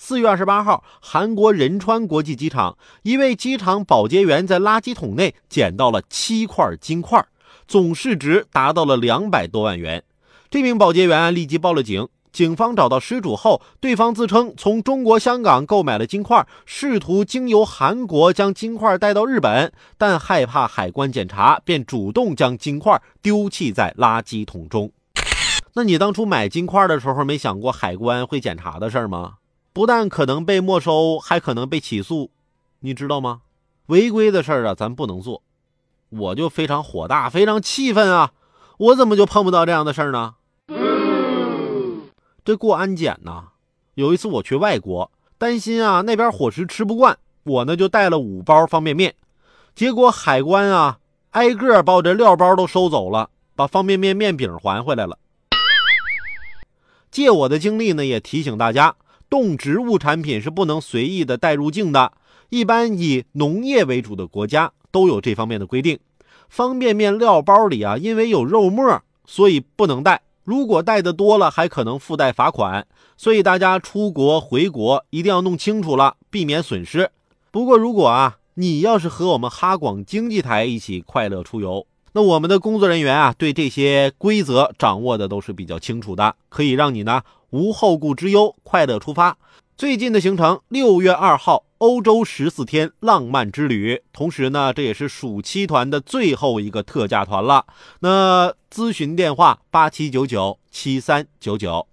四月二十八号，韩国仁川国际机场，一位机场保洁员在垃圾桶内捡到了七块金块，总市值达到了两百多万元。这名保洁员立即报了警。警方找到失主后，对方自称从中国香港购买了金块，试图经由韩国将金块带到日本，但害怕海关检查，便主动将金块丢弃在垃圾桶中。那你当初买金块的时候，没想过海关会检查的事儿吗？不但可能被没收，还可能被起诉，你知道吗？违规的事儿啊，咱不能做。我就非常火大，非常气愤啊！我怎么就碰不到这样的事儿呢？这过安检呢？有一次我去外国，担心啊那边伙食吃不惯，我呢就带了五包方便面，结果海关啊挨个把我这料包都收走了，把方便面面饼还回来了。借我的经历呢，也提醒大家，动植物产品是不能随意的带入境的。一般以农业为主的国家都有这方面的规定。方便面料包里啊，因为有肉末，所以不能带。如果带的多了，还可能附带罚款，所以大家出国回国一定要弄清楚了，避免损失。不过，如果啊，你要是和我们哈广经济台一起快乐出游，那我们的工作人员啊，对这些规则掌握的都是比较清楚的，可以让你呢无后顾之忧，快乐出发。最近的行程，六月二号，欧洲十四天浪漫之旅。同时呢，这也是暑期团的最后一个特价团了。那咨询电话：八七九九七三九九。